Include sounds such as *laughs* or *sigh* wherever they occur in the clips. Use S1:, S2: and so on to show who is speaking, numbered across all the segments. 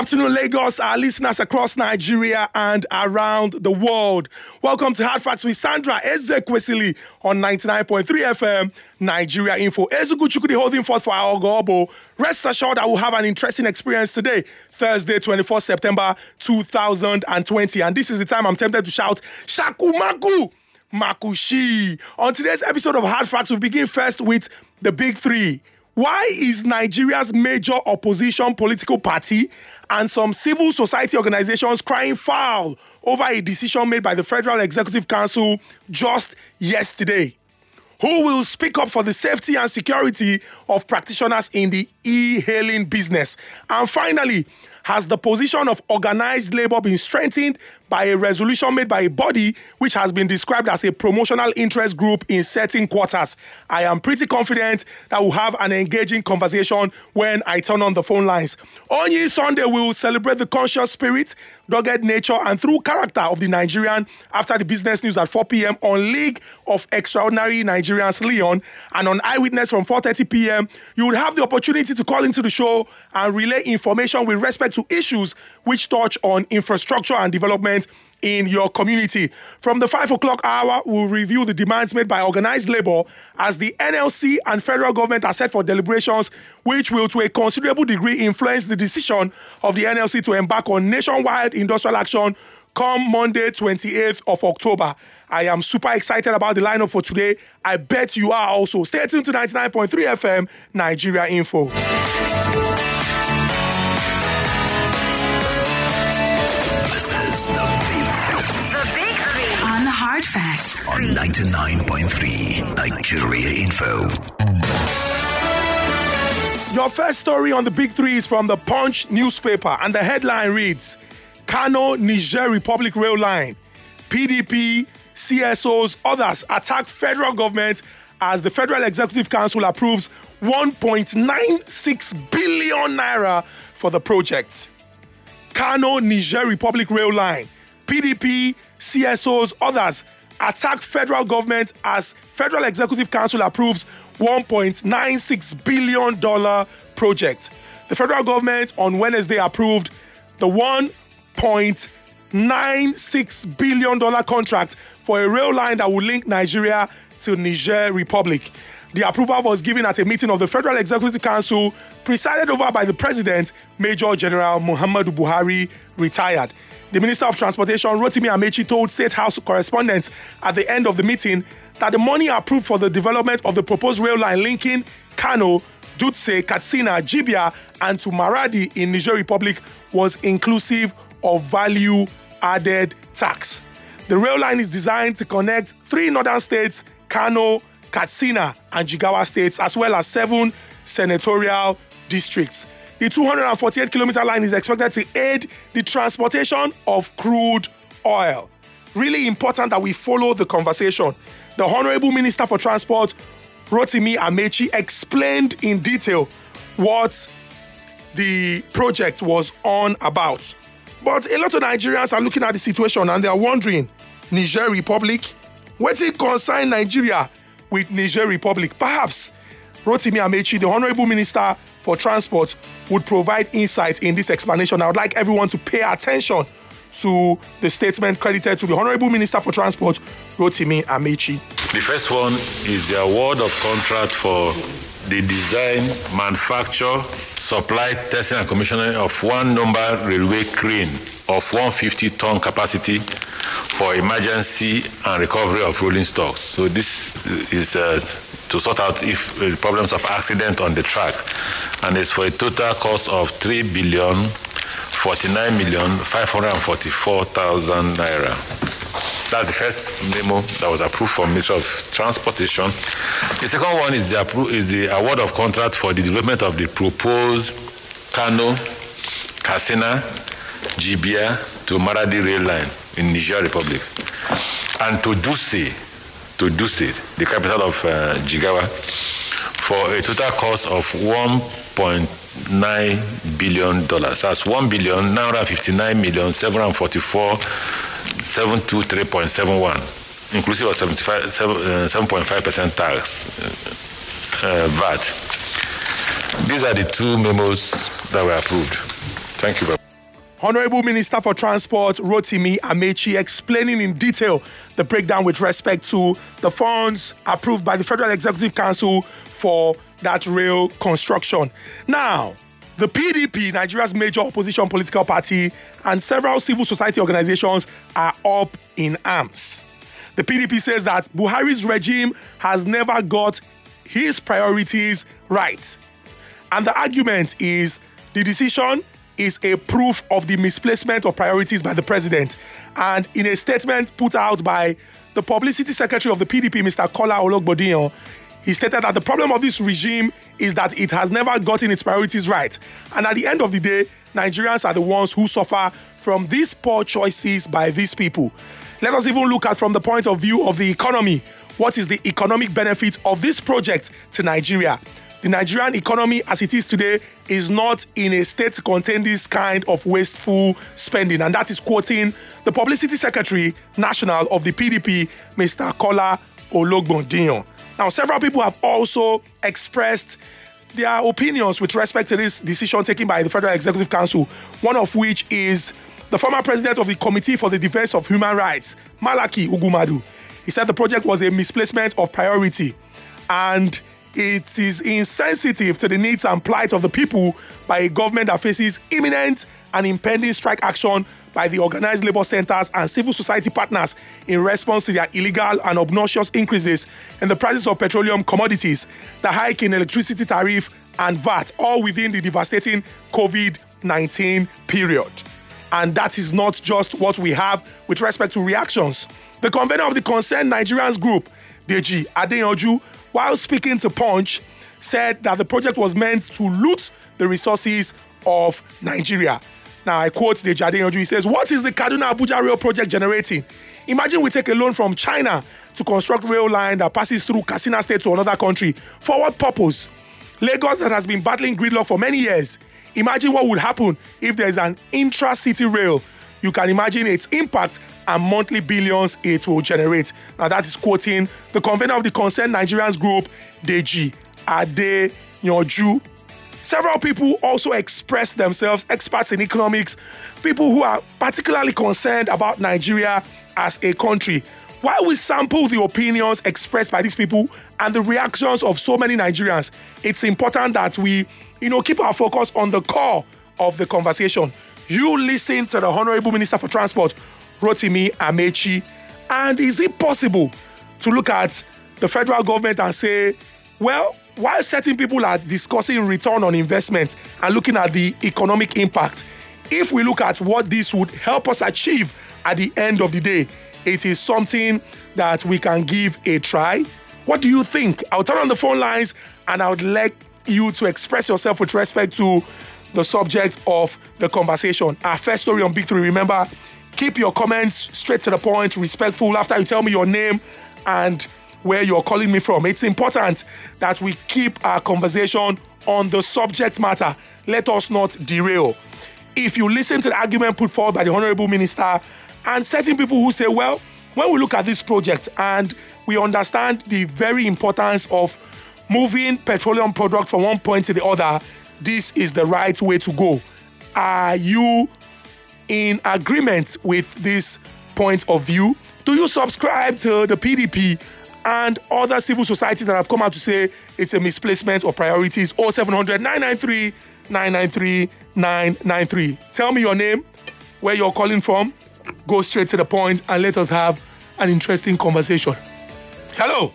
S1: afternoon, Lagos, our listeners across Nigeria and around the world. Welcome to Hard Facts with Sandra Ezekwesili on 99.3 FM, Nigeria Info. Ezugu Chukudi holding forth for our Gobo. Rest assured I will have an interesting experience today, Thursday, 24 September 2020. And this is the time I'm tempted to shout, Shakumaku! Makushi. On today's episode of Hard Facts, we begin first with the big three. Why is Nigeria's major opposition political party and some civil society organizations crying foul over a decision made by the Federal Executive Council just yesterday? Who will speak up for the safety and security of practitioners in the e hailing business? And finally, has the position of organized labor been strengthened by a resolution made by a body which has been described as a promotional interest group in certain quarters. I am pretty confident that we'll have an engaging conversation when I turn on the phone lines. On Sunday, we will celebrate the conscious spirit, dogged nature, and true character of the Nigerian after the business news at 4 p.m. on League of Extraordinary Nigerians Leon and on Eyewitness from 4:30 p.m. You will have the opportunity to call into the show and relay information with respect to issues which touch on infrastructure and development in your community. From the 5 o'clock hour, we'll review the demands made by organized labor as the NLC and federal government are set for deliberations, which will to a considerable degree influence the decision of the NLC to embark on nationwide industrial action come Monday, 28th of October. I am super excited about the lineup for today. I bet you are also. Stay tuned to 99.3 FM, Nigeria Info.
S2: Hard Facts
S3: on 99.3 Nigeria Info.
S1: Your first story on the big three is from the Punch newspaper, and the headline reads Kano Niger Republic Rail Line. PDP, CSOs, others attack federal government as the Federal Executive Council approves 1.96 billion naira for the project. Kano Niger Republic Rail Line. PDP, CSOs, others attack federal government as Federal Executive Council approves $1.96 billion project. The federal government on Wednesday approved the $1.96 billion contract for a rail line that will link Nigeria to Niger Republic. The approval was given at a meeting of the Federal Executive Council presided over by the President, Major General Muhammadu Buhari, retired. The Minister of Transportation, Rotimi Amaechi, told State House correspondents at the end of the meeting that the money approved for the development of the proposed rail line linking Kano, Dutse, Katsina, Jibia, and to Maradi in Niger Republic was inclusive of value added tax. The rail line is designed to connect three northern states, Kano, Katsina, and Jigawa states, as well as seven senatorial districts. The 248 kilometer line is expected to aid the transportation of crude oil. Really important that we follow the conversation. The Honorable Minister for Transport, Rotimi Amaechi, explained in detail what the project was on about. But a lot of Nigerians are looking at the situation and they are wondering Niger Republic, what it concern Nigeria with Niger Republic? Perhaps Rotimi Amaechi, the Honorable Minister for Transport, would provide insight in this explanation. I would like everyone to pay attention to the statement credited to the Honorable Minister for Transport, Rotimi Amaechi.
S4: The first one is the award of contract for the design, manufacture, supply, testing, and commissioning of one number railway crane of 150 ton capacity for emergency and recovery of rolling stocks. So this is uh, to sort out if uh, problems of accident on the track, and it's for a total cost of three billion forty-nine million five hundred and forty-four thousand naira. That's the first memo that was approved from Minister of Transportation. The second one is the, appro- is the award of contract for the development of the proposed Kano, Katsina, Jibia to Maradi rail line in Niger Republic, and to Dutse, to Dutse, the capital of uh, Jigawa, for a total cost of 1.9 billion dollars. That's 1 billion 959 million 744 723.71, inclusive of 75, 7.5 percent tax uh, VAT. These are the two memos that were approved. Thank you very much.
S1: Honorable Minister for Transport Rotimi Amaechi explaining in detail the breakdown with respect to the funds approved by the Federal Executive Council for that rail construction. Now, the PDP, Nigeria's major opposition political party, and several civil society organizations are up in arms. The PDP says that Buhari's regime has never got his priorities right. And the argument is the decision is a proof of the misplacement of priorities by the president. And in a statement put out by the publicity secretary of the PDP, Mr. Kola Ologbondiyan, he stated that the problem of this regime is that it has never gotten its priorities right. And at the end of the day, Nigerians are the ones who suffer from these poor choices by these people. Let us even look at from the point of view of the economy. What is the economic benefit of this project to Nigeria? The Nigerian economy, as it is today, is not in a state to contain this kind of wasteful spending. And that is quoting the publicity secretary national of the PDP, Mr. Kola Ologbondiyan. Now, several people have also expressed their opinions with respect to this decision taken by the Federal Executive Council, one of which is the former president of the Committee for the Defense of Human Rights, Malachy Ugwummadu. He said the project was a misplacement of priority and it is insensitive to the needs and plight of the people by a government that faces imminent and impending strike action by the organized labor centers and civil society partners in response to their illegal and obnoxious increases in the prices of petroleum commodities, the hike in electricity tariff and VAT, all within the devastating COVID 19 period. And that is not just what we have with respect to reactions. The convener of the Concerned Nigerians Group, Deji Adeyanju, while speaking to Punch, said that the project was meant to loot the resources of Nigeria. Now, I quote the Jade He says, What is the Kaduna Abuja rail project generating? Imagine we take a loan from China to construct rail line that passes through Katsina State to another country. For what purpose? Lagos that has been battling gridlock for many years. Imagine what would happen if there's an intra-city rail. You can imagine its impact and monthly billions it will generate. Now that is quoting the convener of the Concerned Nigerians Group, Deji Ade. Several people also expressed themselves, experts in economics, people who are particularly concerned about Nigeria as a country. While we sample the opinions expressed by these people and the reactions of so many Nigerians, it's important that we, you know, keep our focus on the core of the conversation. You listen to the Honorable Minister for Transport, Rotimi Amaechi, and is it possible to look at the federal government and say, well, while certain people are discussing return on investment and looking at the economic impact, if we look at what this would help us achieve at the end of the day, it is something that we can give a try. What do you think? I'll turn on the phone lines and I would like you to express yourself with respect to the subject of the conversation. Our first story on Big Three, remember, keep your comments straight to the point, respectful after you tell me your name and where you're calling me from. It's important that we keep our conversation on the subject matter. Let us not derail. If you listen to the argument put forward by the Honorable Minister and certain people who say, well, when we look at this project and we understand the very importance of moving petroleum product from one point to the other, this is the right way to go. Are you in agreement with this point of view? Do you subscribe to the PDP and other civil societies that have come out to say it's a misplacement of priorities? 0700 993 993 993. Tell me your name, where you're calling from, go straight to the point, and let us have an interesting conversation. Hello.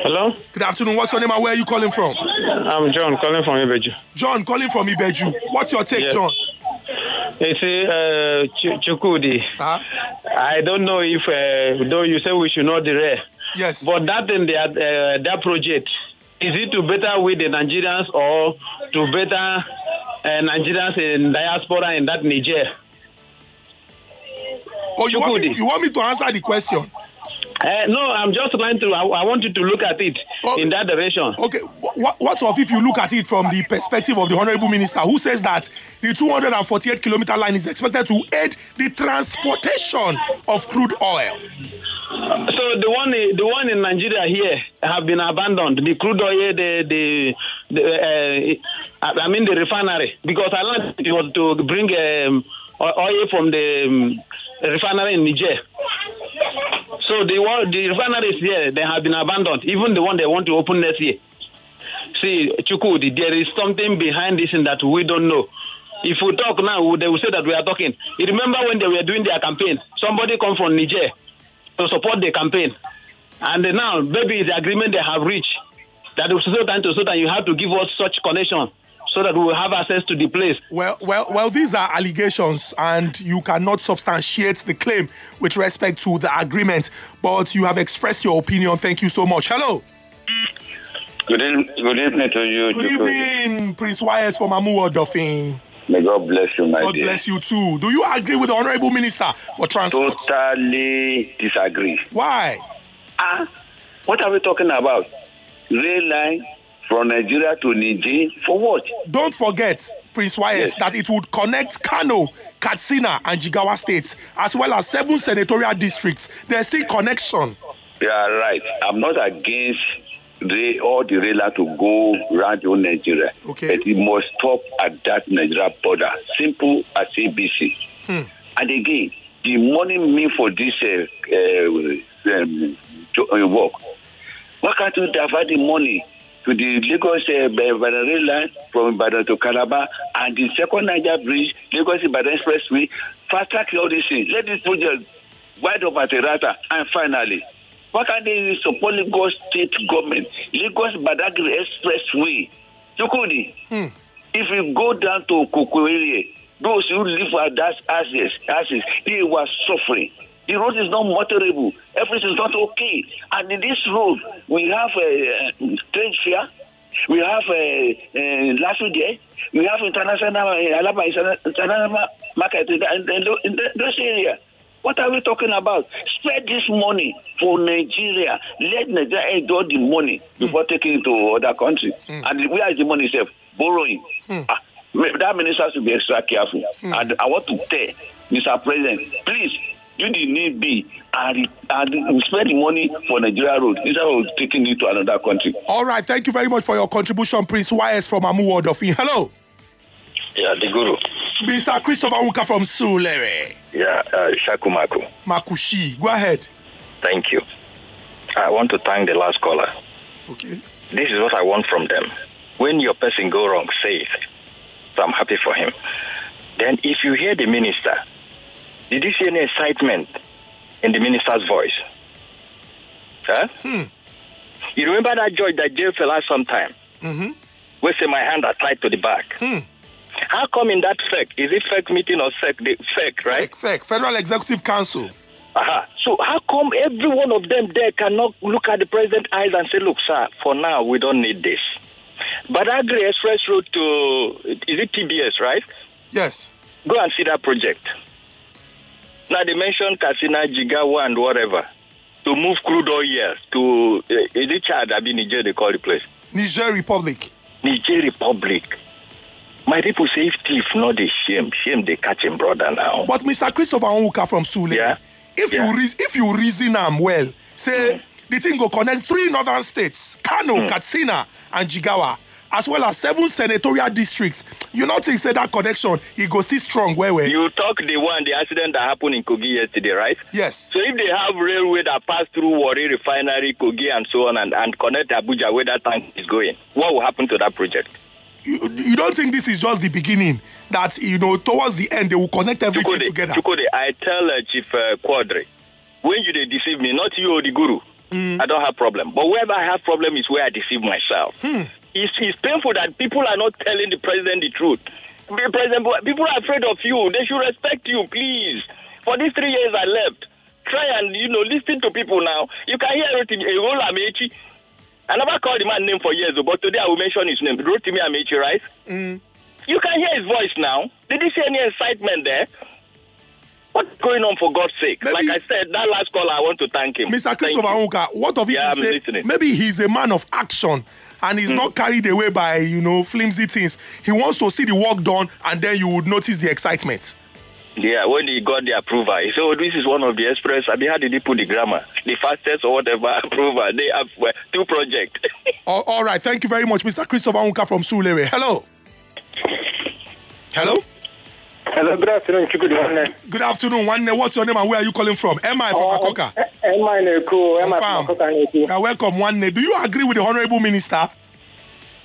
S2: Hello,
S1: Good afternoon. What's your name and where are you calling from?
S2: I'm John calling from Ibeju.
S1: John, calling from Ibeju. What's your take,
S2: Yes.
S1: John?
S2: It's uh, Ch- Chukudi.
S1: Sir?
S2: I don't know if, uh, though you say we should not derail,
S1: Yes.
S2: but that in their, uh, their project, is it to better with the Nigerians or to better uh, Nigerians in diaspora in that Niger?
S1: oh, you want, me, you want me to answer the question?
S2: Uh, no, I'm just trying to, I, I want you to look at it
S1: Oh.
S2: in that direction.
S1: Okay, what, what of if you look at it from the perspective of the Honorable Minister who says that the 248 kilometer line is expected to aid the transportation of crude oil?
S2: So the one, the one in Nigeria here have been abandoned. The crude oil, the the the, uh, I mean the refinery because I learned it was to bring um, oil from the um, refinery in Niger. So the the refineries here they have been abandoned. Even the one they want to open next year. See, Chukudi, there is something behind this and that we don't know. If we talk now, they will say that we are talking. You remember when they were doing their campaign? Somebody come from Niger to support the campaign. And now, maybe the agreement they have reached that so time to so time you have to give us such connection so that we will have access to the place.
S1: Well, well, well. These are allegations, and you cannot substantiate the claim with respect to the agreement. But you have expressed your opinion. Thank you so much. Hello.
S5: Good, evening, good evening to you.
S1: Good evening, Prince Wires from Amuwo Odofin.
S5: May God bless you, my
S1: God
S5: dear.
S1: bless you too. Do you agree with the Honorable Minister for Transport?
S5: Totally disagree.
S1: Why?
S5: Ah, what are we talking about? Rail line from Nigeria to Niger for what?
S1: Don't forget, Prince Wires,
S5: Yes.
S1: that it would connect Kano, Katsina, and Jigawa states, as well as seven senatorial districts. There's still connection.
S5: You are right. I'm not against the, all the rail line to go around whole Nigeria.
S1: Okay.
S5: But it must stop at that Nigeria border. Simple as ABC. And again, the money mean for this uh, uh, um, jo- uh, work. Why can't you divert the money to the Lagos uh, Ibadan rail line from Ibadan to Calabar and the second Niger bridge, Lagos Ibadan Expressway, fast track all these things. Let this project wide up at the rata. And finally, why can't they support Lagos state government? Lagos Badagry Expressway. Chukudi, if you go down to Koko those who live at that access, access, they were suffering. The road is not motorable. Everything is not okay. And in this road, we have a uh, trade fair. We have a uh, last week. We have international uh, Alaba international market in, in, in, those areas. What are we talking about? Spread this money for Nigeria. Let Nigeria enjoy the money before taking it to other countries. And where is the money itself? Borrowing. Ah, that minister should be extra careful. And I want to tell Mr. President, please, you the need be and, and spend the money for Nigeria road instead of taking it to another country.
S1: All right. Thank you very much for your contribution, Prince Wires from Amuwo Odofin. Hello.
S6: Yeah, the guru.
S1: Mr. Christopher Wuka from Surulere.
S6: Yeah, uh, Shakumaku.
S1: Makushi. Go ahead.
S6: Thank you. I want to thank the last caller.
S1: Okay.
S6: This is what I want from them. When your person go wrong, say it. So I'm happy for him. Then if you hear the minister, did you see any excitement in the minister's voice? Huh? You remember that judge that jailed for last some time? Mm-hmm. We say my hand are tied to the back. How come in that fake? Is it fake meeting or fake? The fake, right?
S1: Fake. Federal Executive Council.
S6: Aha. So how come every one of them there cannot look at the president's eyes and say, look, sir, for now we don't need this. Badagry Express Road to, is it TBS, right?
S1: Yes.
S6: Go and see that project. Now they mentioned Kasina, Jigawa, and whatever to move crude oil here to, uh, is it Chad? I mean, Niger, they call the place.
S1: Niger Republic.
S6: Niger Republic. My people say if thief not the shame, shame they catch him brother now.
S1: But Mr. Christopher Onwuka from Sule,
S6: Yeah.
S1: if
S6: Yeah.
S1: you re- if you reason am well, say the thing go connect three northern states, Kano, Katsina, and Jigawa, as well as seven senatorial districts. You not think say that connection he go still strong where where?
S6: You talk the one, the accident that happened in Kogi yesterday, right?
S1: yes.
S6: So if they have railway that pass through Warri Refinery, Kogi, and so on, and, and connect Abuja where that tank is going, what will happen to that project?
S1: You, you don't think this is just the beginning? That you know towards the end they will connect everything
S6: Chukode,
S1: together.
S6: Chukode, I tell uh, Chief uh, Quadri, when you they deceive me, not you or the guru, I don't have problem. But wherever I have problem is where I deceive myself. It's, it's painful that people are not telling the president the truth. The president, people are afraid of you. They should respect you, please. For these three years I left, try and you know listen to people now. You can hear Rotimi Ewola Amaechi. I never called the man name for years, but today I will mention his name. Rotimi Amaechi, right? Mm. You can hear his voice now. Did you see any excitement there? What's going on for God's sake?
S1: Maybe-
S6: like I said, that last caller, I want to thank him.
S1: Mr. Christopher
S6: you.
S1: What of it
S6: Yeah,
S1: you
S6: I'm
S1: say
S6: listening.
S1: maybe he's a man of action and he's not carried away by you know flimsy things. He wants to see the work done and then you would notice the excitement.
S6: Yeah, when he got the approval, he said, "Oh, this is one of the express." I mean, how did he put the grammar? The fastest or whatever *laughs* approval. They have well, two projects. *laughs*
S1: all, all right, thank you very much, Mr. Christopher Unka from Sulere. Hello. Hello.
S7: Hello, good afternoon, Chukwudi.
S1: Good afternoon, One. What's your name and where are you calling from? I from Akoka?
S7: I Neko? Am I
S1: Confirm.
S7: from Akoka Neko?
S1: Yeah, welcome, One. Do you agree with the honorable minister?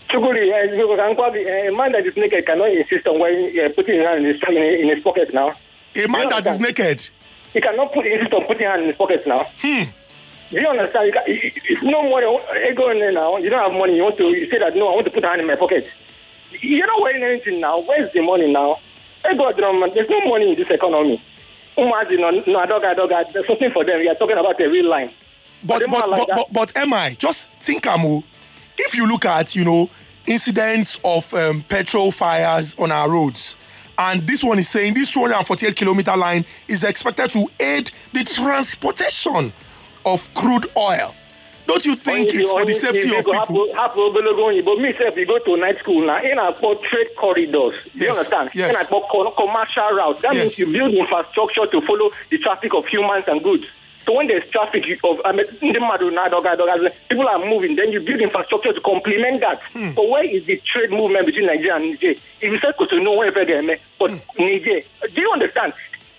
S7: Chukwudi, uh, because I'm quite, uh, a man that is naked cannot insist on wearing, uh, putting his hand in his, in, his pocket now.
S1: A man that is naked.
S7: He cannot put insist on putting hand in his pocket now.
S1: Hmm.
S7: Do you understand? You can, if no money, you go in there now. You don't have money. You want to? You say that no, I want to put hand in my pocket. You're not wearing anything now. Where's the money now? No, man, there's no money in this economy. Umazi, no, no, dog, dog, there's something for them. We are talking about a real line.
S1: But
S7: But are
S1: but,
S7: like
S1: but, but am I just think Amu, if you look at you know incidents of um, petrol fires on our roads, and this one is saying this 248 kilometer line is expected to aid the transportation of crude oil. Don't you think
S7: Only-
S1: it's for the safety of
S7: you
S1: people?
S7: hapo ogologo oyibo me sef you go to night school now in our trade corridors you
S1: Yes,
S7: understand
S1: yes.
S7: our co- commercial routes that
S1: Yes.
S7: means you build infrastructure to follow the traffic of humans and goods so when there's traffic you- of ndị mmadụ na-adọga adọga people are moving then you build infrastructure to complement that
S1: Hmm.
S7: but where is the trade movement between Nigeria and Niger if you say Cotonou where ebe ga-eme but
S1: Hmm.
S7: Niger do you understand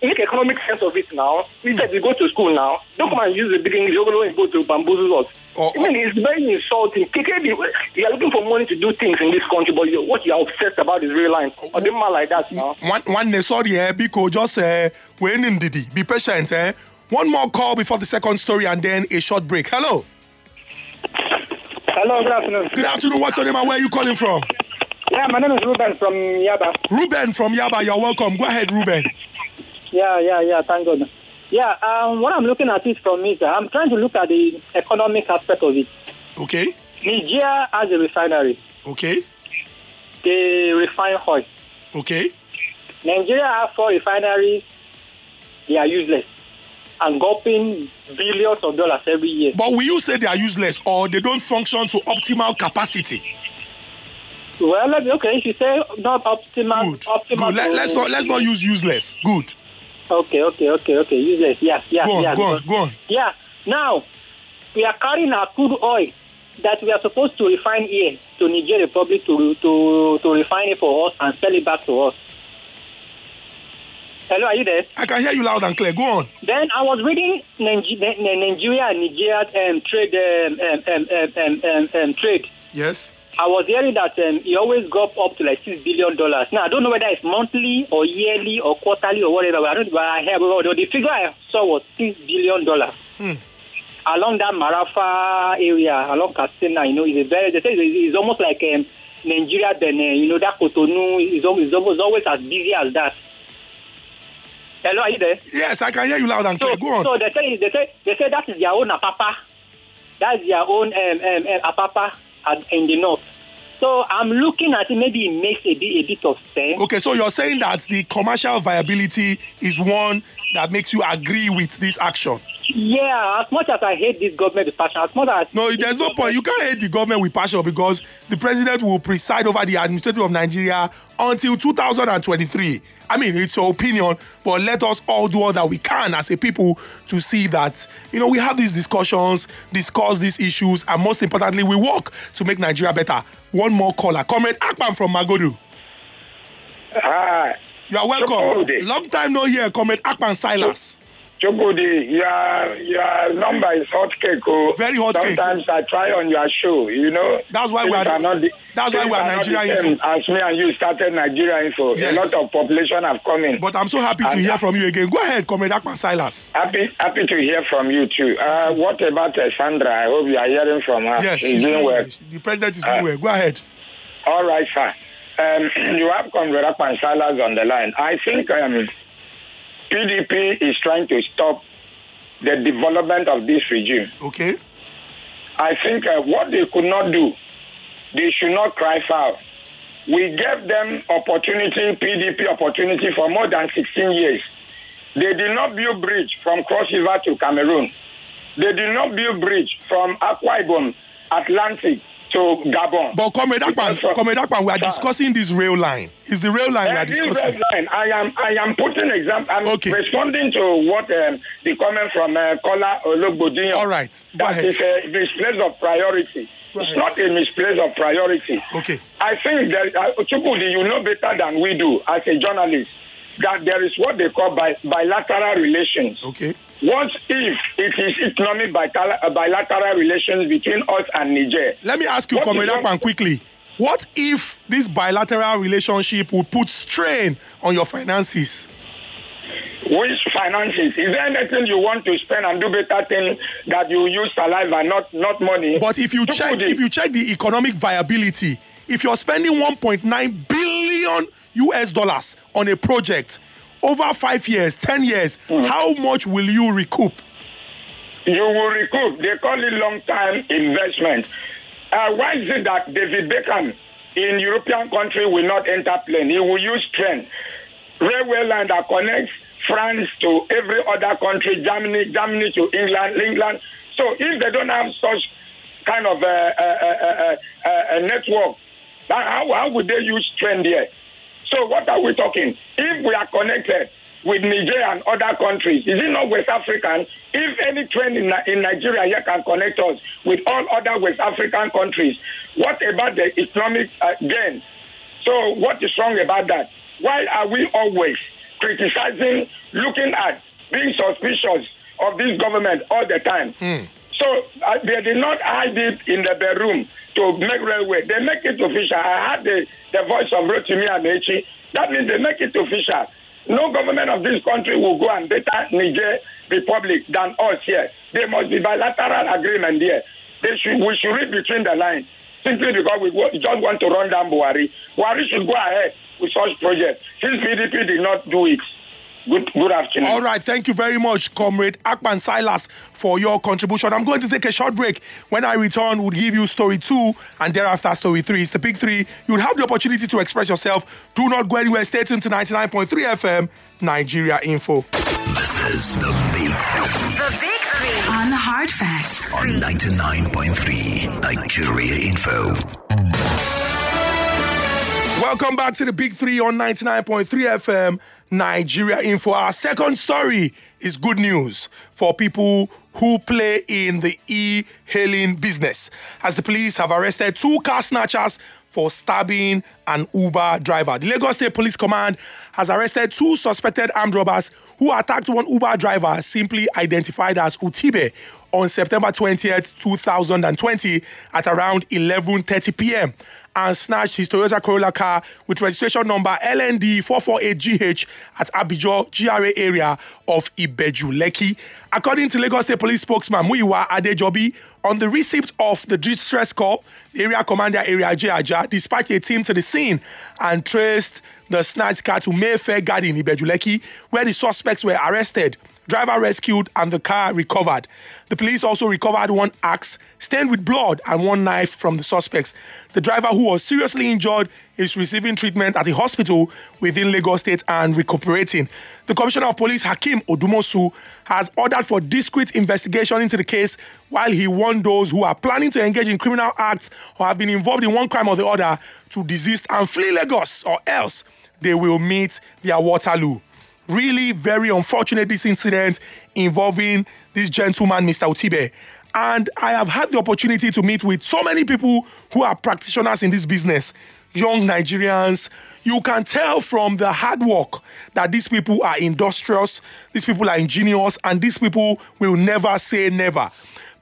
S7: make economic sense of it now we said we go to school now don't come and use the big English ogologo oyibo to bamboozle us
S1: Or-
S7: I mean, it's very insulting. KKD, you are looking for money to do things in this country, but you, what you are obsessed about is real line. Or the man like that now.
S1: One one sorry, eh, Biko, just uh, wait in Didi. Be patient, eh? One more call before the second story and then a short break. Hello.
S7: Hello, good afternoon.
S1: Good afternoon. What's your name and where are you calling from?
S7: Yeah, my name is Ruben from Yaba.
S1: Ruben from Yaba, you're welcome. Go ahead, Ruben.
S7: Yeah, yeah, yeah, thank God. Yeah, um, what I'm looking at is from it, I'm trying to look at the economic aspect of it.
S1: Okay.
S7: Nigeria has a refinery.
S1: Okay.
S7: They refine oil.
S1: Okay.
S7: Nigeria has four refineries. They are useless and gulping billions of dollars every year.
S1: But will you say they are useless or they don't function to optimal capacity?
S7: Well, okay, if you say not optimal,
S1: Good.
S7: optimal.
S1: Good. Let, let's not let's not use useless. Good.
S7: Okay, okay, okay, okay. Useless. Yeah, yes,
S1: Go on,
S7: yeah.
S1: go on, go on.
S7: Yeah. Now, we are carrying our crude oil that we are supposed to refine here to Niger Republic to to to refine it for us and sell it back to us. Hello, are you there?
S1: I can hear you loud and clear. Go on.
S7: Then I was reading Nige- Ni- Ni- Nigeria and Nigeria um, trade um, um, um, um, um, um, um, trade.
S1: Yes.
S7: I was hearing that um, it always go up, to like six billion dollars. Now I don't know whether it's monthly or yearly or quarterly or whatever. But I don't. But I heard but the figure I saw was six billion dollars along that Marafa area, along Katsina. You know, it's a very. They say it's, it's almost like um, Nigeria. Then uh, you know that Cotonou is always, is always always as busy as that. Hello, are you there?
S1: Yes, I can hear you loud and
S7: So,
S1: clear. Go on.
S7: so they say they say they say that is their own apapa. That's their own um, um, um, apapa at, in the north. So I'm looking at it. Maybe it makes a bit a bit of sense.
S1: Okay, so you're saying that the commercial viability is one that makes you agree with this action.
S7: Yeah, as much as I hate this government with passion, as much as
S1: No, there's no point. You can't hate the government with passion because the president will preside over the administrative of Nigeria until 2023. I mean, it's your opinion, but let us all do all that we can as a people to see that, you know, we have these discussions, discuss these issues, and most importantly, we work to make Nigeria better. One more caller. Comrade Akpan from Magodo.
S8: Hi,
S1: You are welcome. Long time no hear, Comrade Akpan Silas.
S8: Chukudi, your your number is hot cake. Oh.
S1: Very hot cake.
S8: Sometimes I try on your show. You know.
S1: That's why we are-
S8: not the-
S1: that's why we are
S8: not
S1: Nigeria
S8: same
S1: Info.
S8: As me and you started Nigeria Info,
S1: Yes.
S8: a lot of population have come in.
S1: But I'm so happy to
S8: And-
S1: hear from you again. Go ahead, Comrade Akpan Silas.
S8: Happy, happy to hear from you too. Uh, what about uh, Sandra? I hope you are hearing from her.
S1: Yes,
S8: She's
S1: she's
S8: doing well.
S1: The president is doing
S8: Uh,
S1: well. Go ahead.
S8: All right, sir. Um, *clears throat* you have Comrade Akpan Silas on the line. I think um, PDP is trying to stop the development of this regime.
S1: Okay.
S8: I think uh, what they could not do, they should not cry foul. We gave them opportunity, PDP opportunity for more than 16 years. They did not build bridge from Cross River to Cameroon. They did not build bridge from Akwa Ibom, Atlantic to Gabon.
S1: But Comrade Akpan, Comrade Akpan, we are discussing this rail line. It's the rail line we
S8: Uh,
S1: are
S8: this
S1: discussing.
S8: line, I am I am putting example. I'm
S1: Okay.
S8: responding to what um, the comment from uh, Kola Ologbodinyo.
S1: All right, go
S8: That
S1: ahead.
S8: is a misplace of priority.
S1: Go
S8: it's not a misplace of priority.
S1: Okay.
S8: I think that uh, Chukwudi, you know better than we do as a journalist that there is what they call bi- bilateral relations.
S1: Okay.
S8: What if it is economic bilateral, uh, bilateral relations between us and Niger?
S1: Let me ask you, Comrade Akpan, quickly. What if this bilateral relationship would put strain on your finances?
S8: Which finances? Is there anything you want to spend and do better thing that you use saliva, not not money?
S1: But if you check, if you check the economic viability, if you're spending 1.9 billion US dollars on a project over five years, 10 years,
S8: Hmm.
S1: how much will you recoup?
S8: you will recoup. They call it long-term investment. Uh, why is it that David Beckham in European country will not enter plane? He will use train, railway line that connects France to every other country, Germany, Germany to England, England. So if they don't have such kind of a, uh, uh, uh, network, how, how would they use train there? So what are we talking? If we are connected with Niger and other countries, is it not West African? If any train in, in Nigeria here can connect us with all other West African countries, what about the economic uh, gain? So what is wrong about that? Why are we always criticizing, looking at, being suspicious of this government all the time? So uh, they did not hide it in the bedroom to make railway. They make it official. I heard the, the voice of Rotimi Amaechi. That means they make it official. No government of this country will go and better Niger Republic than us here. There must be bilateral agreement here. They should, we should read between the lines simply because we just want to run down Buhari. Buhari should go ahead with such projects. Since PDP did not do it. Good, good afternoon.
S1: All right, thank you very much, Comrade Akpan Silas, for your contribution. I'm going to take a short break. When I return, we'll give you story two and thereafter story three. It's the big three. You'll have the opportunity to express yourself. Do not go anywhere. Stay tuned to 99.3 FM, Nigeria Info.
S3: This is the Big Three
S9: The Big Three.
S10: On the Hard Facts.
S3: on 99.3 Nigeria Info.
S1: Welcome back to the Big Three on 99.3 FM, Nigeria Info. Our second story is good news for people who play in the e hailing business, as the police have arrested two car snatchers for stabbing an Uber driver. The Lagos State Police Command has arrested two suspected armed robbers who attacked one Uber driver, simply identified as Utibe, on September 20th, 2020, at around 11:30 p.m. and snatched his Toyota Corolla car with registration number LND 448GH at Abijo GRA area of Ibeju, Lekki. According to Lagos State Police spokesman Muyiwa Adejobi, on the receipt of the distress call, the area commander area J Aja dispatched a team to the scene and traced the snatched car to Mayfair Garden, Ibeju, Lekki, where the suspects were arrested driver rescued and the car recovered. The police also recovered one axe stained with blood and one knife from the suspects. The driver, who was seriously injured, is receiving treatment at a hospital within Lagos State and recuperating. The Commissioner of Police, Hakeem Odumosu, has ordered for discreet investigation into the case while he warned those who are planning to engage in criminal acts or have been involved in one crime or the other to desist and flee Lagos or else they will meet their Waterloo really very unfortunate this incident involving this gentleman mr utibe and i have had the opportunity to meet with so many people who are practitioners in this business. Young nigerians you can tell from the hard work that these people are industrious these people are ingenious and these people will never say never.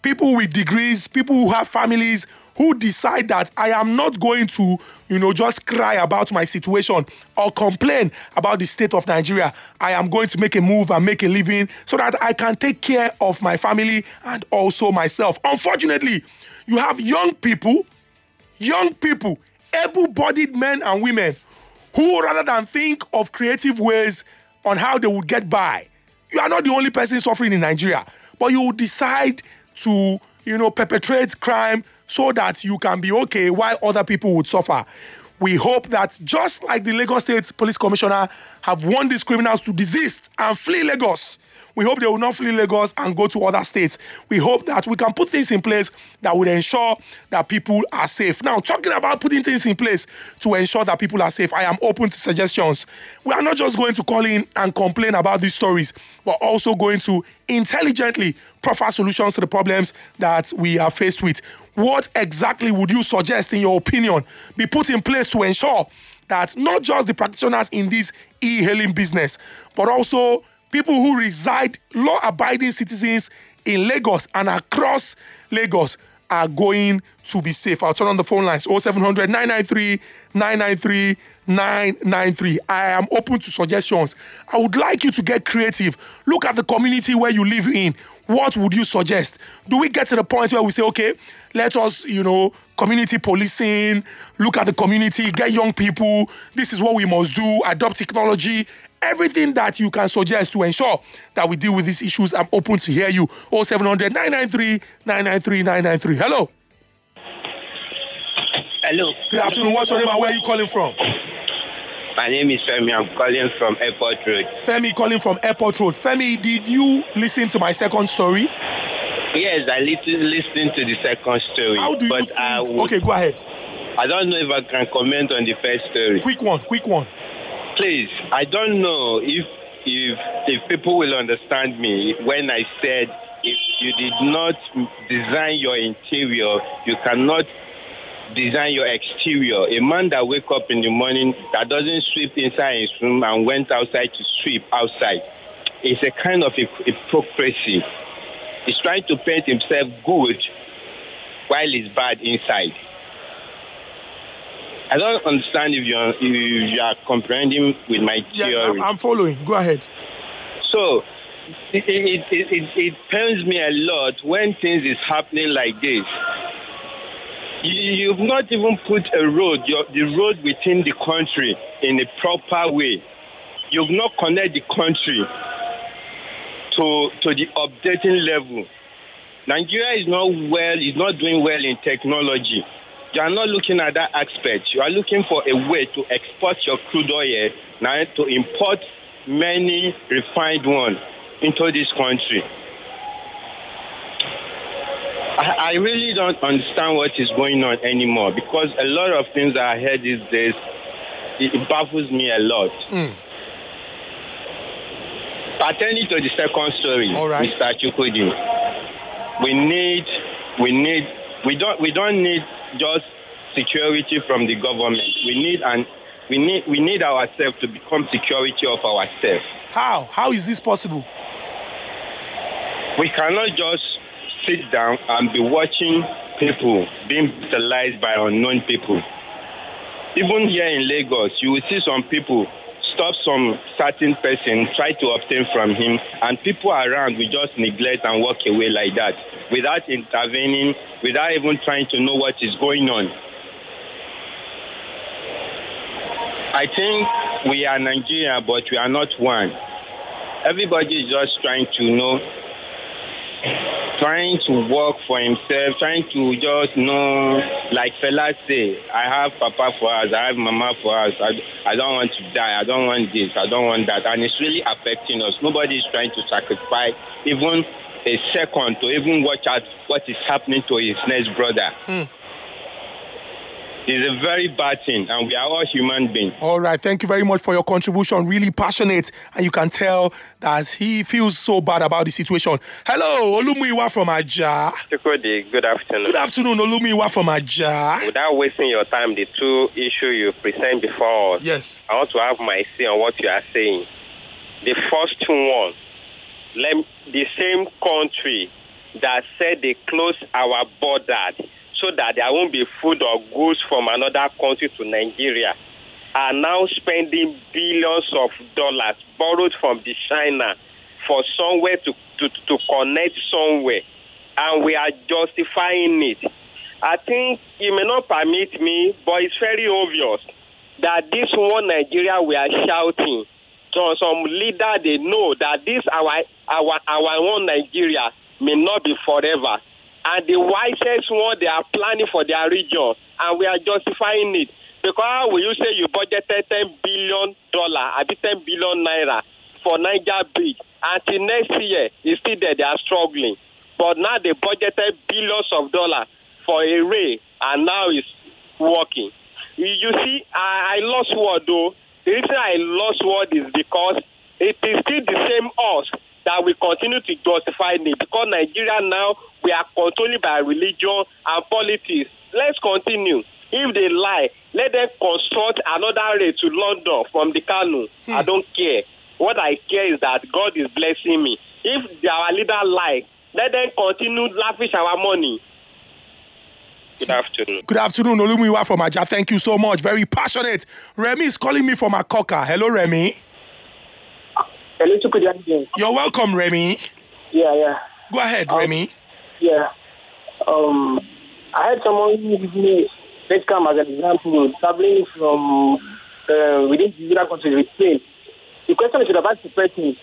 S1: People with degrees people who have families who decide that I am not going to, you know, just cry about my situation or complain about the state of Nigeria. I am going to make a move and make a living so that I can take care of my family and also myself. Unfortunately, you have young people, young people, able bodied men and women who, rather than think of creative ways on how they would get by, you are not the only person suffering in Nigeria, but you decide to, you know, perpetrate crime so that you can be okay while other people would suffer. We hope that just like the Lagos State Police Commissioner have warned these criminals to desist and flee Lagos, We hope they will not flee Lagos and go to other states. We hope that we can put things in place that would ensure that people are safe. Now, talking about putting things in place to ensure that people are safe, I am open to suggestions. We are not just going to call in and complain about these stories, we're also going to intelligently proffer solutions to the problems that we are faced with. What exactly would you suggest, in your opinion, be put in place to ensure that not just the practitioners in this e-hailing business, but also people who reside, law-abiding citizens in Lagos and across Lagos are going to be safe. I'll turn on the phone lines 0700 993 993 993. I am open to suggestions. I would like you to get creative. Look at the community where you live in. What would you suggest? Do we get to the point where we say, okay, let us, you know, community policing, look at the community, get young people. This is what we must do, adopt technology. Everything that you can suggest to ensure that we deal with these issues, I'm open to hear you. 0700 993 993 993. Hello.
S9: Hello.
S1: Good afternoon. What's your name and where are you calling from?
S9: My name is Femi. I'm calling from Airport Road.
S1: Femi calling from Airport Road. Femi, did you listen to my second story?
S9: Yes, I listen listened to the second story.
S1: How do you
S9: but
S1: think?
S9: I would,
S1: Okay, go ahead.
S9: I don't know if I can comment on the first story.
S1: Quick one, quick one.
S9: Please, I don't know if if if people will understand me when I said if you did not design your interior, you cannot design your exterior. A man that wake up in the morning that doesn't sweep inside his room and went outside to sweep outside is a kind of hyp- hypocrisy. He's trying to paint himself good while he's bad inside. I don't understand if you're if you are comprehending with my
S1: Yes,
S9: theory.
S1: I'm, I'm following. Go ahead.
S9: So it, it, it, it, it pains me a lot when things is happening like this. You, you've not even put a road, your, the road within the country in a proper way. You've not connect the country to to the updating level. Nigeria is not well, is not doing well in technology. You are not looking at that aspect. You are looking for a way to export your crude oil now to import many refined ones into this country. I, I really don't understand what is going on anymore because a lot of things that I heard these days, it, it baffles me a lot. Hmm. Pertaining to the second story,
S1: All right.
S9: Mr. Chukwudi, we need, we need, we don't, we don't need just security from the government. We need and we need, we need ourselves to become security of ourselves.
S1: How? How is this possible?
S9: We cannot just sit down and be watching people being brutalized by unknown people. Even here in Lagos, you will see some people stop some certain person, try to obtain from him, and people around will just neglect and walk away like that without intervening, without even trying to know what is going on. I think we are Nigeria, but we are not one. Everybody is just trying to know trying to work for himself, trying to just know, like Fela say, I have papa for us, I have mama for us, I, I don't want to die, I don't want this, I don't want that. And it's really affecting us. Nobody is trying to sacrifice even a second to even watch out what is happening to his next brother. Hmm. It's a very bad thing, and we are all human beings.
S1: All right. Thank you very much for your contribution. Really passionate. And you can tell that he feels so bad about the situation. Hello, Olumiwa from Aja.
S10: Chukwudi, good afternoon.
S1: Good afternoon, Olumiwa from Aja.
S10: Without wasting your time, the two issues you present before us,
S1: Yes.
S10: I want to have my say on what you are saying. The first one, let the same country that said they close our borders so that there won't be food or goods from another country to Nigeria are now spending billions of dollars borrowed from the China for somewhere to, to, to connect somewhere. And we are justifying it. I think you may not permit me, but it's very obvious that this one Nigeria we are shouting. So some leader they know that this our our our one Nigeria may not be forever. And the wisest one they are planning for their region and we are justifying it. Because will you say you budgeted ten billion dollar, I be ten billion naira for Niger Bridge Until next year, it's still there. They are struggling. But now they budgeted billions of dollars for a ray, and now it's working. You see, I, I lost word though. The reason I lost word is because it is still the same us that we continue to justify it because Nigeria now we are controlled by religion and politics. Let's continue. If they lie, let them construct another way to London from the Kano. I don't care. What I care is that God is blessing me. If our leader lie, let them continue lavish our money. Good afternoon.
S1: Good afternoon, Olumiwa from Aja. Thank you so much. Very passionate. Remy is calling me from Akoka. Hello, Remy.
S11: Hello.
S1: You're welcome, Remy.
S11: Yeah, yeah.
S1: Go ahead,
S11: Um,
S1: Remy.
S11: Yeah. Um, I had someone give me let's come as an example, traveling from uh, within the countries with plane. The question should have asked the person,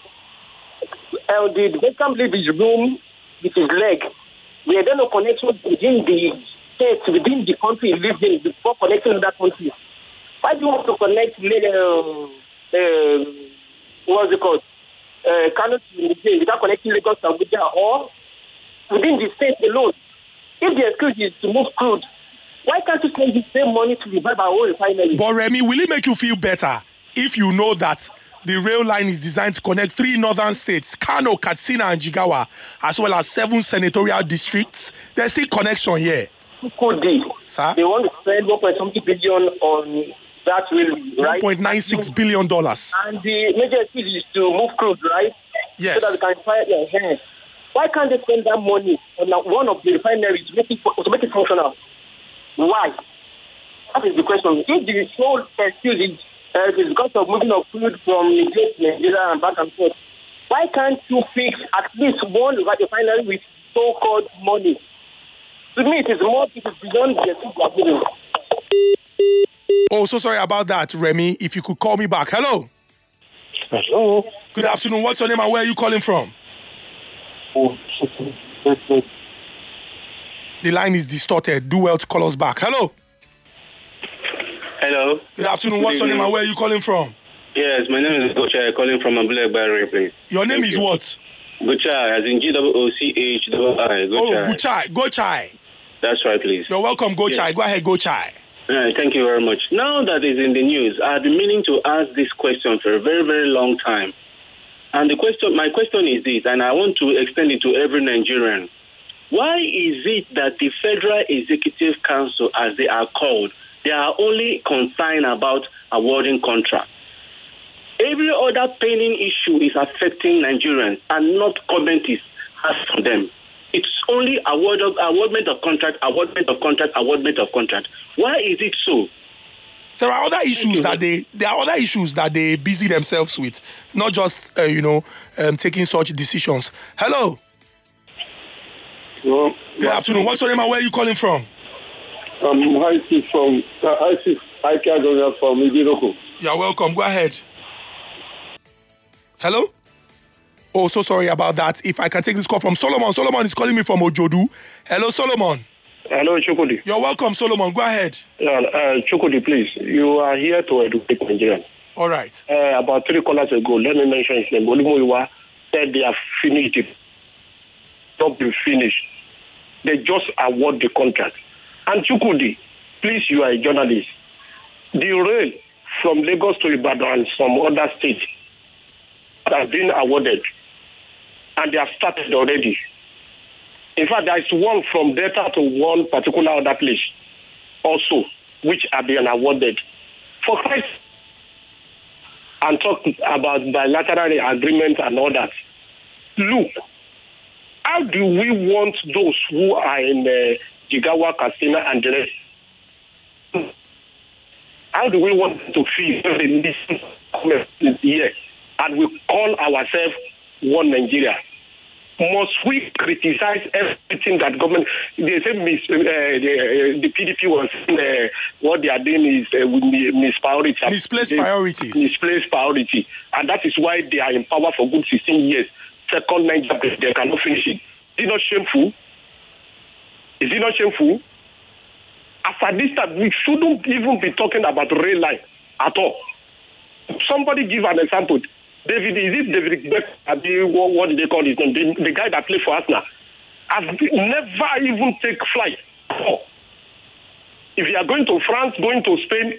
S11: uh, did Beckham leave his room with his leg? We had a connection within the state, within the country he lived in before connecting to that country. Why do you want to connect uh, uh, what's it called? Uh, Kano to Nigeria without connecting Lagos to Abuja or within the state alone? If the excuse is to move crude, why can't you spend the same money to revive our own refinery?
S1: But Remy, will it make you feel better if you know that the rail line is designed to connect three northern states, Kano, Katsina, and Jigawa, as well as seven senatorial districts? There's still connection here.
S11: Could be.
S1: Sir?
S11: They want to spend 1.something billion on that railway, right?
S1: $1.96 billion.
S11: And the major excuse is to move crude, right?
S1: Yes.
S11: So that we can fire their hands. Why can't they spend that money on one of the refineries to make it, to make it functional? Why? That is the question. If the sole excuse is, uh, because of moving of crude from Nigeria to Nigeria and back and forth, why can't you fix at least one refinery with so-called money? To me, it is more, it is beyond the are giving.
S1: Oh, so sorry about that, Remy. If you could call me back. Hello.
S11: Hello.
S1: Good afternoon. What's your name and where are you calling from? The line is distorted. Do well to call us back. Hello.
S12: Hello.
S1: Good afternoon. What's your name and where are you calling from?
S12: Yes, my name is Gocha, calling from Abule Barre, please.
S1: Your name is what?
S12: Gocha, as in G O O C H.
S1: Oh,
S12: Gocha.
S1: Guchai. Gochai.
S12: That's right, please.
S1: You're welcome, Gochai. Go ahead, Gochai.
S12: Thank you very much. Now that is in the news, I've been meaning to ask this question for a very, very long time. And the question, my question is this, and I want to extend it to every Nigerian. Why is it that the Federal Executive Council, as they are called, they are only concerned about awarding contracts? Every other pending issue is affecting Nigerians, and not comment is asked from them. It's only award of, awardment of contract, awardment of contract, awardment of contract. Why is it so?
S1: There are other issues that they there are other issues that they busy themselves with, not just uh, you know um, taking such decisions. Hello.
S13: Well,
S1: Good afternoon. What's your name and where are you calling from?
S13: I'm Isis from uh, Isis Ika Goga from Idiroko.
S1: You're welcome. Go ahead. Hello. Oh, so sorry about that. If I can take this call from Solomon. Solomon is calling me from Ojodu. Hello, Solomon.
S13: Hello, Chukwudi.
S1: You're welcome, Solomon. Go ahead.
S13: Uh, uh, Chukwudi, please. You are here to educate Nigerians.
S1: All right.
S13: Uh, about three callers ago, let me mention his name. Olumoyiwa said they have finished it. Not been finished. They just award the contract. And Chukwudi, please, you are a journalist. The rail from Lagos to Ibadan and some other states have been awarded. And they have started already. In fact, there is one from Delta to one particular other place also, which are being awarded. For Christ, and talk about bilateral agreement and all that. Look, how do we want those who are in uh, Jigawa, Katsina, and the rest? How do we want to feel when they here and we call ourselves one Nigeria? Must we criticize everything that government? They say mis, uh, the, uh, the PDP was uh, what they are doing is uh, mispriority.
S1: Misplaced priorities.
S13: Misplaced priority, and that is why they are in power for good 16 years. Second Niger, they cannot finish it. Is it not shameful? Is it not shameful? As at this time, we shouldn't even be talking about rail line at all. Somebody give an example. David, is it David Beck? What, what do they call his name? The, the guy that played for Arsenal. Has never even take flight. Oh. If you are going to France, going to Spain,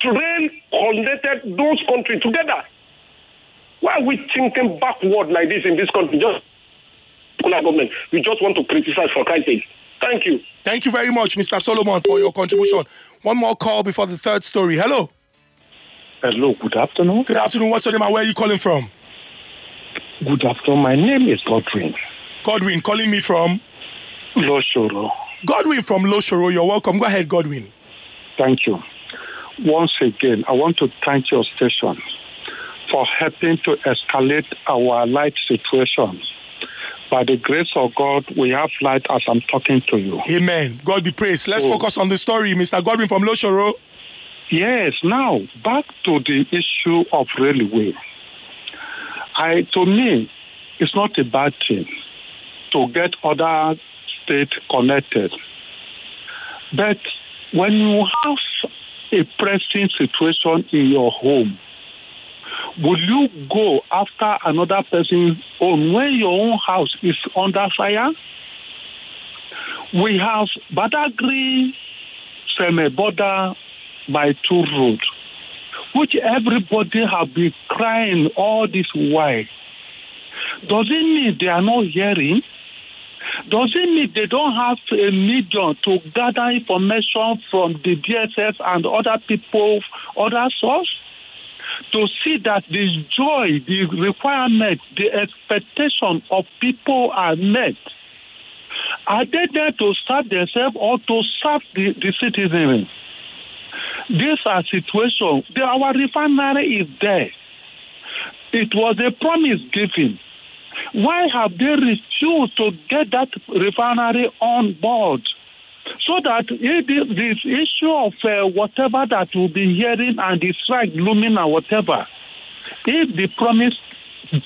S13: train connected those countries together. Why are we thinking backward like this in this country? Just government. We just want to criticize for Christ's sake. Thank you.
S1: Thank you very much, Mr. Solomon, for your contribution. One more call before the third story. Hello.
S14: Hello, good afternoon.
S1: Good afternoon. What's your name and where are you calling from?
S14: Good afternoon. My name is Godwin.
S1: Godwin, calling me from?
S14: Loshoro.
S1: Godwin from Loshoro. You're welcome. Go ahead, Godwin.
S14: Thank you. Once again, I want to thank your station for helping to escalate our light situation. By the grace of God, we have light as I'm talking to you.
S1: Amen. God be praised. Let's
S14: Oh.
S1: focus on the story, Mr. Godwin from Loshoro.
S14: Yes, now back to the issue of railway. I to me, it's not a bad thing to get other states connected. But when you have a pressing situation in your home, will you go after another person's own when your own house is under fire? We have Badagry Seme border by two roads, which everybody have been crying all this while. Does it mean they are not hearing? Does it mean they don't have a medium to gather information from the DSS and other people, other source? To see that the joy, the requirement, the expectation of people are met. Are they there to serve themselves or to serve the, the citizens? These are situations. The, our refinery is there. It was a promise given. Why have they refused to get that refinery on board? So that this issue of uh, whatever that we'll be hearing and the strike looming and whatever, if the promise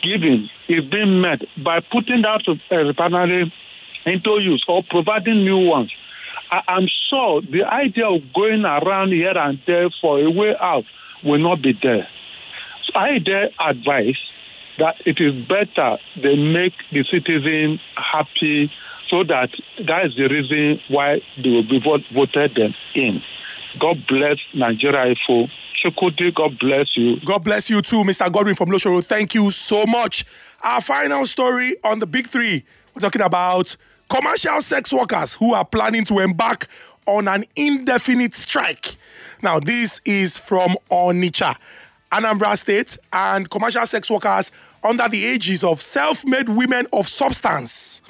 S14: given is being met by putting that uh, refinery into use or providing new ones, I, I'm sure the idea of going around here and there for a way out will not be there. So I dare advise that it is better they make the citizen happy so that that is the reason why they will be vote, voted them in. God bless Nigeria Info. Chukwudi, God bless you.
S1: God bless you too, Mr. Godwin from Loshoro. Thank you so much. Our final story on the big three. We're talking about commercial sex workers who are planning to embark on an indefinite strike. Now, this is from Onitsha, Anambra State, and commercial sex workers under the ages of self-made women of substance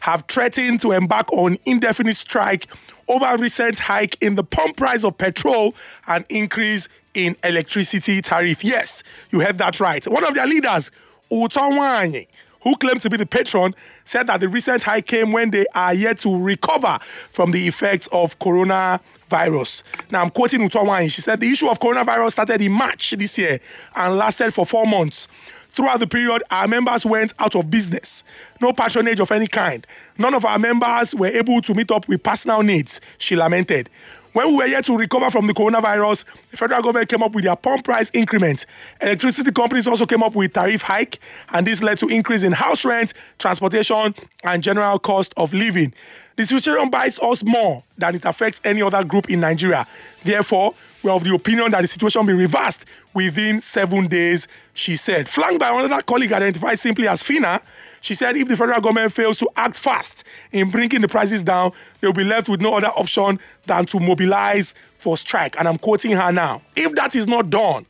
S1: have threatened to embark on indefinite strike over recent hike in the pump price of petrol and increase in electricity tariff. Yes, you heard that right. One of their leaders, Utonwanyi, who claimed to be the patron, said that the recent hike came when they are yet to recover from the effects of coronavirus. Now, I'm quoting Utonwanyi. She said the issue of coronavirus started in March this year and lasted for four months. Throughout the period, our members went out of business. No patronage of any kind. None of our members were able to meet up with personal needs, she lamented. When we were yet to recover from the coronavirus, the federal government came up with their pump price increment. Electricity companies also came up with tariff hike, and this led to increase in house rent, transportation, and general cost of living. The situation bites us more than it affects any other group in Nigeria. Therefore, we are of the opinion that the situation be reversed within seven days, she said. Flanked by another colleague identified simply as Fina, she said if the federal government fails to act fast in bringing the prices down, they'll be left with no other option than to mobilize for strike. And I'm quoting her now. If that is not done,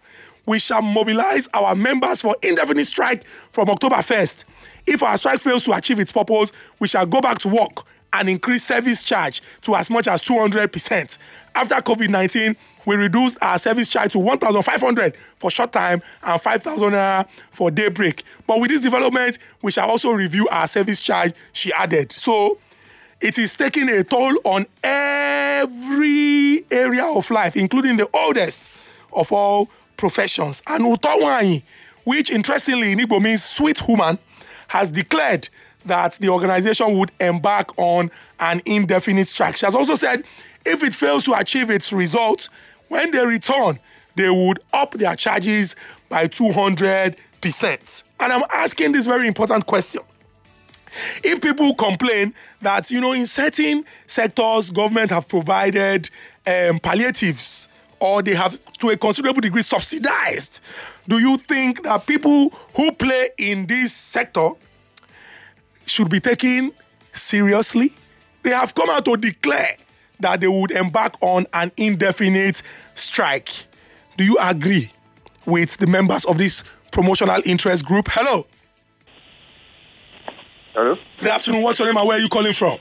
S1: we shall mobilize our members for indefinite strike from October 1st. If our strike fails to achieve its purpose, we shall go back to work and increase service charge to as much as 200%. After COVID 19, we reduced our service charge to 1,500 for short time and 5,000 naira for daybreak. But with this development, we shall also review our service charge, she added. So it is taking a toll on every area of life, including the oldest of all professions. And Utawai, which interestingly in Igbo means sweet woman, has declared that the organization would embark on an indefinite strike. She has also said if it fails to achieve its result, when they return, they would up their charges by 200%. And I'm asking this very important question. If people complain that, you know, in certain sectors, government have provided um, palliatives or they have, to a considerable degree, subsidized, do you think that people who play in this sector should be taken seriously? They have come out to declare that they would embark on an indefinite strike. Do you agree with the members of this promotional interest group? Hello.
S15: Hello?
S1: Good afternoon. What's your name and where are you calling from?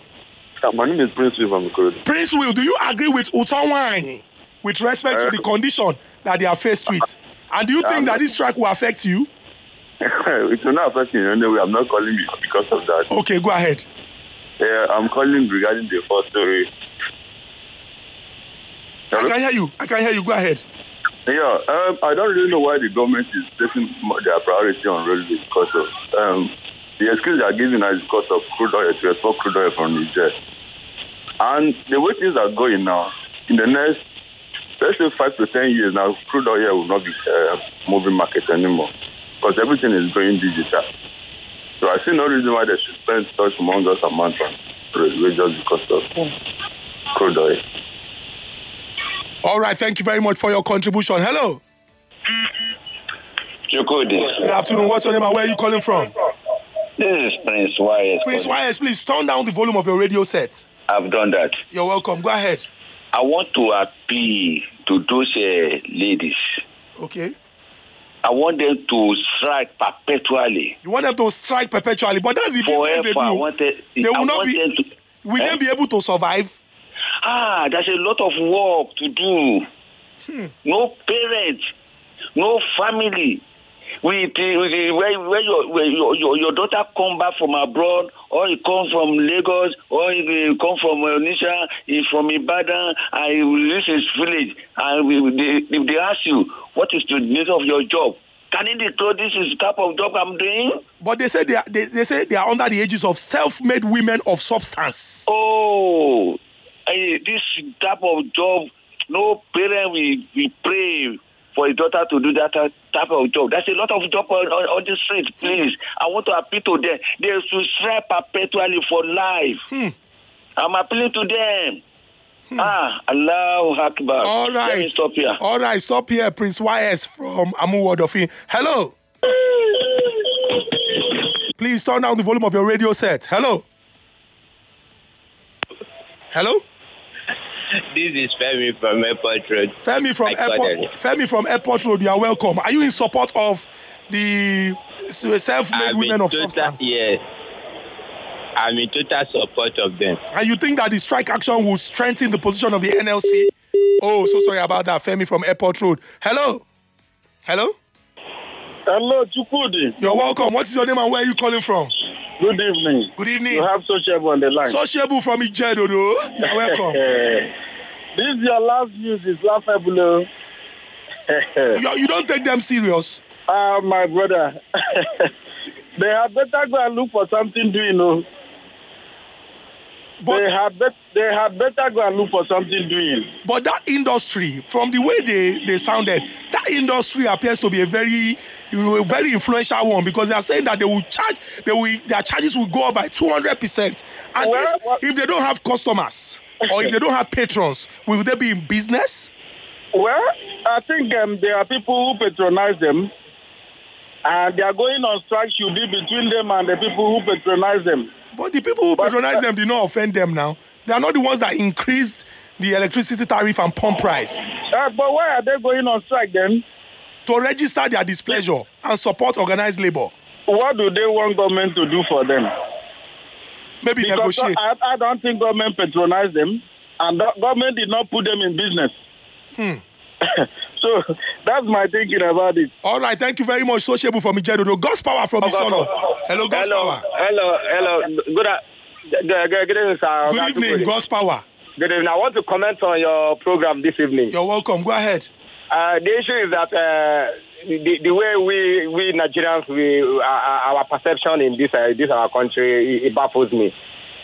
S15: Uh, my name is Prince Will.
S1: Prince Will, do you agree with Utonwanyi with respect to the condition that they are faced with? And do you think that this strike will affect you? *laughs*
S15: it will not affect me in any way. I'm not calling you because of that.
S1: Okay, go ahead.
S15: Yeah, I'm calling regarding the first story.
S1: I can hear you. I can hear you. Go ahead.
S15: Yeah, um, I don't really know why the government is placing their priority on railway because of um, the excuse they are giving us because of crude oil to export crude oil from Niger. And the way things are going now, in the next, let's say five to ten years now, crude oil will not be uh, moving market anymore because everything is going digital. So I see no reason why they should spend such humongous amount on railway just because of crude oil.
S1: All right. Thank you very much for your contribution. Hello. Good afternoon. What's your name and where are you calling from?
S5: This is Prince Wyatt.
S1: Prince YS, please turn down the volume of your radio set.
S5: I've done that.
S1: You're welcome. Go ahead.
S5: I want to appeal to those uh, ladies.
S1: Okay.
S5: I want them to strike perpetually.
S1: You want them to strike perpetually, but that's the business they
S5: Forever. I want them,
S1: They
S5: I
S1: will not
S5: want
S1: be.
S5: to,
S1: Will
S5: Eh?
S1: they be able to survive?
S5: Ah, there's a lot of work to do.
S1: Hmm.
S5: No parents, no family. With, with when, when your, when your, your your daughter come back from abroad, or you come from Lagos, or you come from Onisha, is from Ibadan, and this is village, and they, if they ask you what is the nature of your job, can you declare this is type of job I'm doing?
S1: But they say they are, they, they say they are under the ages of self-made women of substance.
S5: Oh, eh, this type of job, no parent will, will pray for his daughter to do that type of job. There's a lot of job on, on, on the street, please. I want to appeal to them. They should strive perpetually for life. I'm appealing to them. Ah, Allahu Akbar.
S1: All right.
S5: Let me stop here.
S1: All right, stop here, Prince YS from Amu Wardofin. Hello. Please turn down the volume of your radio set. Hello. Hello. *laughs*
S9: This is Femi from Airport Road.
S1: Femi from
S9: I
S1: Airport. Femi from Airport Road. You are welcome. Are you in support of the self-made women of
S9: total,
S1: substance?
S9: Yes. I'm in total support of them.
S1: And you think that the strike action will strengthen the position of the NLC? Oh, so sorry about that. Femi from Airport Road. Hello. Hello.
S16: Hello, Chukwudi.
S1: You're welcome. What is your name and where are you calling from?
S16: Good evening.
S1: Good evening.
S16: You have Sociable on the line.
S1: Sociable from Ijedodo. You're *laughs* welcome.
S16: this is your last news is laughable. oh. *laughs*
S1: you, you don't take them serious.
S16: Ah, my brother. *laughs* they had better go and look for something doing, oh. they had bet they had better go and look for something doing.
S1: But that industry, from the way they, they sounded, that industry appears to be a very, you know, very influential one because they are saying that they will charge, they will, their charges will go up by two hundred percent. And if, if they don't have customers or if they don't have patrons, will they be in business?
S16: Well, I think um, there are people who patronize them, and they are going on strike should be between them and the people who patronize them.
S1: But the people who patronize them did not offend them now. They are not the ones that increased the electricity tariff and pump price.
S16: Uh, but why are they going on strike then?
S1: To register their displeasure and support organized labor.
S16: What do they want government to do for them?
S1: Maybe
S16: because
S1: negotiate.
S16: I, I don't think government patronize them, and government did not put them in business.
S1: Hmm. *laughs*
S16: so that's my thinking about it.
S1: All right, thank you very much, Sociable from Ijedodo. God's power from Isono. Hello, God's
S17: hello,
S1: power.
S17: hello, hello. Good, good, good, good evening, sir.
S1: Good evening, God's power.
S17: Good evening. I want to comment on your program this evening.
S1: You're welcome. Go ahead.
S17: Uh, the issue is that uh, the, the way we, we Nigerians, we, uh, our perception in this, uh, this our country, it, it baffles me.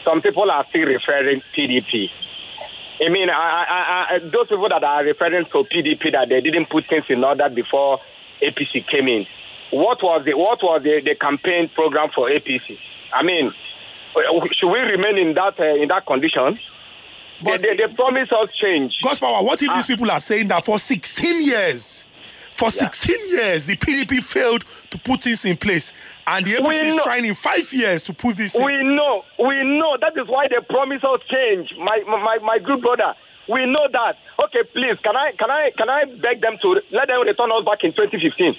S17: Some people are still referring PDP. I mean, I, I, I, those people that are referring to PDP that they didn't put things in order before APC came in. What was the what was the, the campaign program for APC? I mean, should we remain in that uh, in that condition?
S1: But
S17: they, they, they promise us change.
S1: God's power, what if ah. these people are saying that for 16 years, for 16 years, the PDP failed to put things in place, and the APC is trying in five years to put this.
S17: We know, we know. That is why they promise us change. My, my, my good brother, we know that. Okay, please, can I, can I, can I beg them to let them return us back in 2015?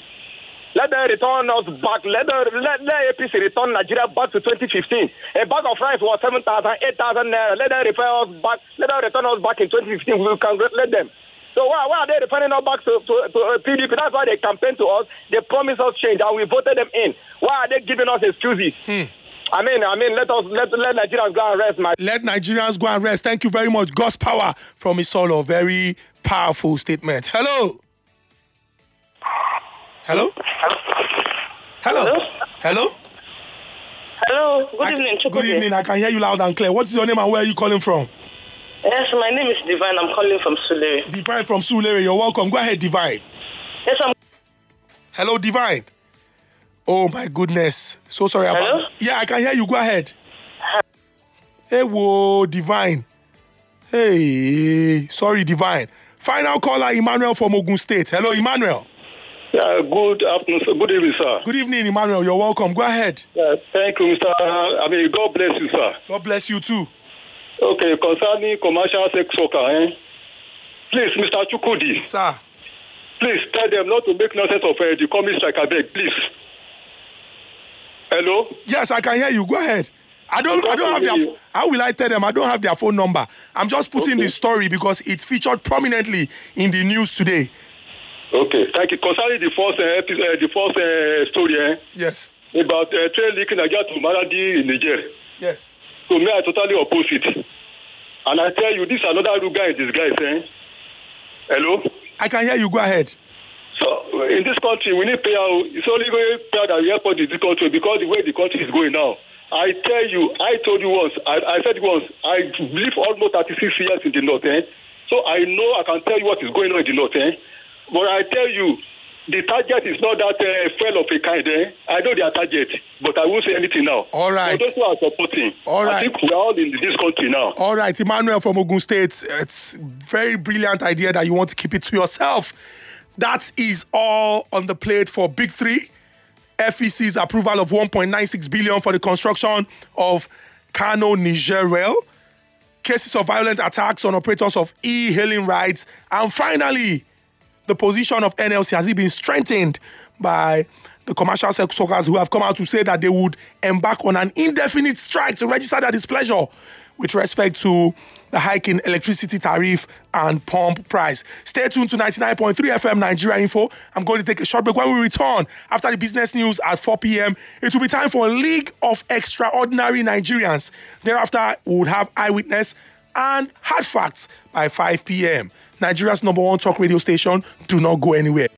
S17: Let them return us back. Let, them, let, let APC return Nigeria back to 2015. A bag of rice was 7,000, 8,000 naira. Let them refer us back. Let them return us back in 2015. We can let them. So why, why are they returning us back to, to, to uh, PDP? That's why they campaign to us. They promise us change, and we voted them in. Why are they giving us excuses? I mean, I mean, let us let let Nigerians go and rest, my.
S1: Let Nigerians go and rest. Thank you very much. God's power from Isolo. Very powerful statement. Hello. Hello. Hello. Hello.
S18: Hello, good evening,
S1: Good
S18: Chukwudi.
S1: evening. I can hear you loud and clear. What is your name and where are you calling from?
S18: Yes, my name is Divine. I'm calling from Sulere.
S1: Divine from Sulere. You're welcome. Go ahead, Divine.
S18: Yes, I'm.
S1: Hello, Divine. Oh my goodness. So sorry about
S18: Hello?
S1: Yeah, I can hear you. Go ahead. Hey, whoa, Divine. Hey, sorry, Divine. Final caller, Emmanuel from Ogun State. Hello, Emmanuel.
S19: Yeah, good afternoon, sir. Good evening, sir.
S1: Good evening, Emmanuel. You're welcome. Go ahead.
S19: Yeah, thank you, Mr. I mean, God bless you, sir.
S1: God bless you too.
S19: Okay, concerning commercial sex worker, eh? Please, Mr. Chukudi.
S1: Sir.
S19: Please tell them not to make nonsense of uh, the coming strike, I beg, please. Hello?
S1: Yes, I can hear you. Go ahead. I don't. I don't have their. How will I tell them? I don't have their phone number. I'm just putting the story because it featured prominently in the news today.
S19: Okay, thank you. Concerning the first, uh, episode, uh, the first uh, story, eh?
S1: Yes.
S19: About uh, train leaking Nigeria to Maradi in Niger.
S1: Yes.
S19: So me, I totally oppose it. And I tell you, this is another Ruga in disguise, eh? Hello?
S1: I can hear you. Go ahead.
S19: So in this country, we need payout. It's only going payout that we help in this country because the way the country is going now. I tell you, I told you once, I, I said once, I live almost 36 years in the north, eh? So I know I can tell you what is going on in the north, eh? But I tell you, the target is not that uh, fell of a kind, eh? I know their target, but I won't say anything now.
S1: All right.
S19: So those who are supporting,
S1: All right.
S19: I think we are all in this country now.
S1: All right, Emmanuel from Ogun State. It's very brilliant idea that you want to keep it to yourself. That is all on the plate for Big Three. FEC's approval of 1.96 billion for the construction of Kano Niger Rail. Cases of violent attacks on operators of e-hailing rides, and finally, the position of NLC has it been strengthened by the commercial sex workers who have come out to say that they would embark on an indefinite strike to register their displeasure with respect to the hike in electricity tariff and pump price. Stay tuned to 99.3 FM Nigeria Info. I'm going to take a short break. When we return after the business news at 4 p.m., it will be time for a League of Extraordinary Nigerians. Thereafter, we would have Eyewitness and Hard Facts by 5 p.m. Nigeria's number one talk radio station. Do not go anywhere.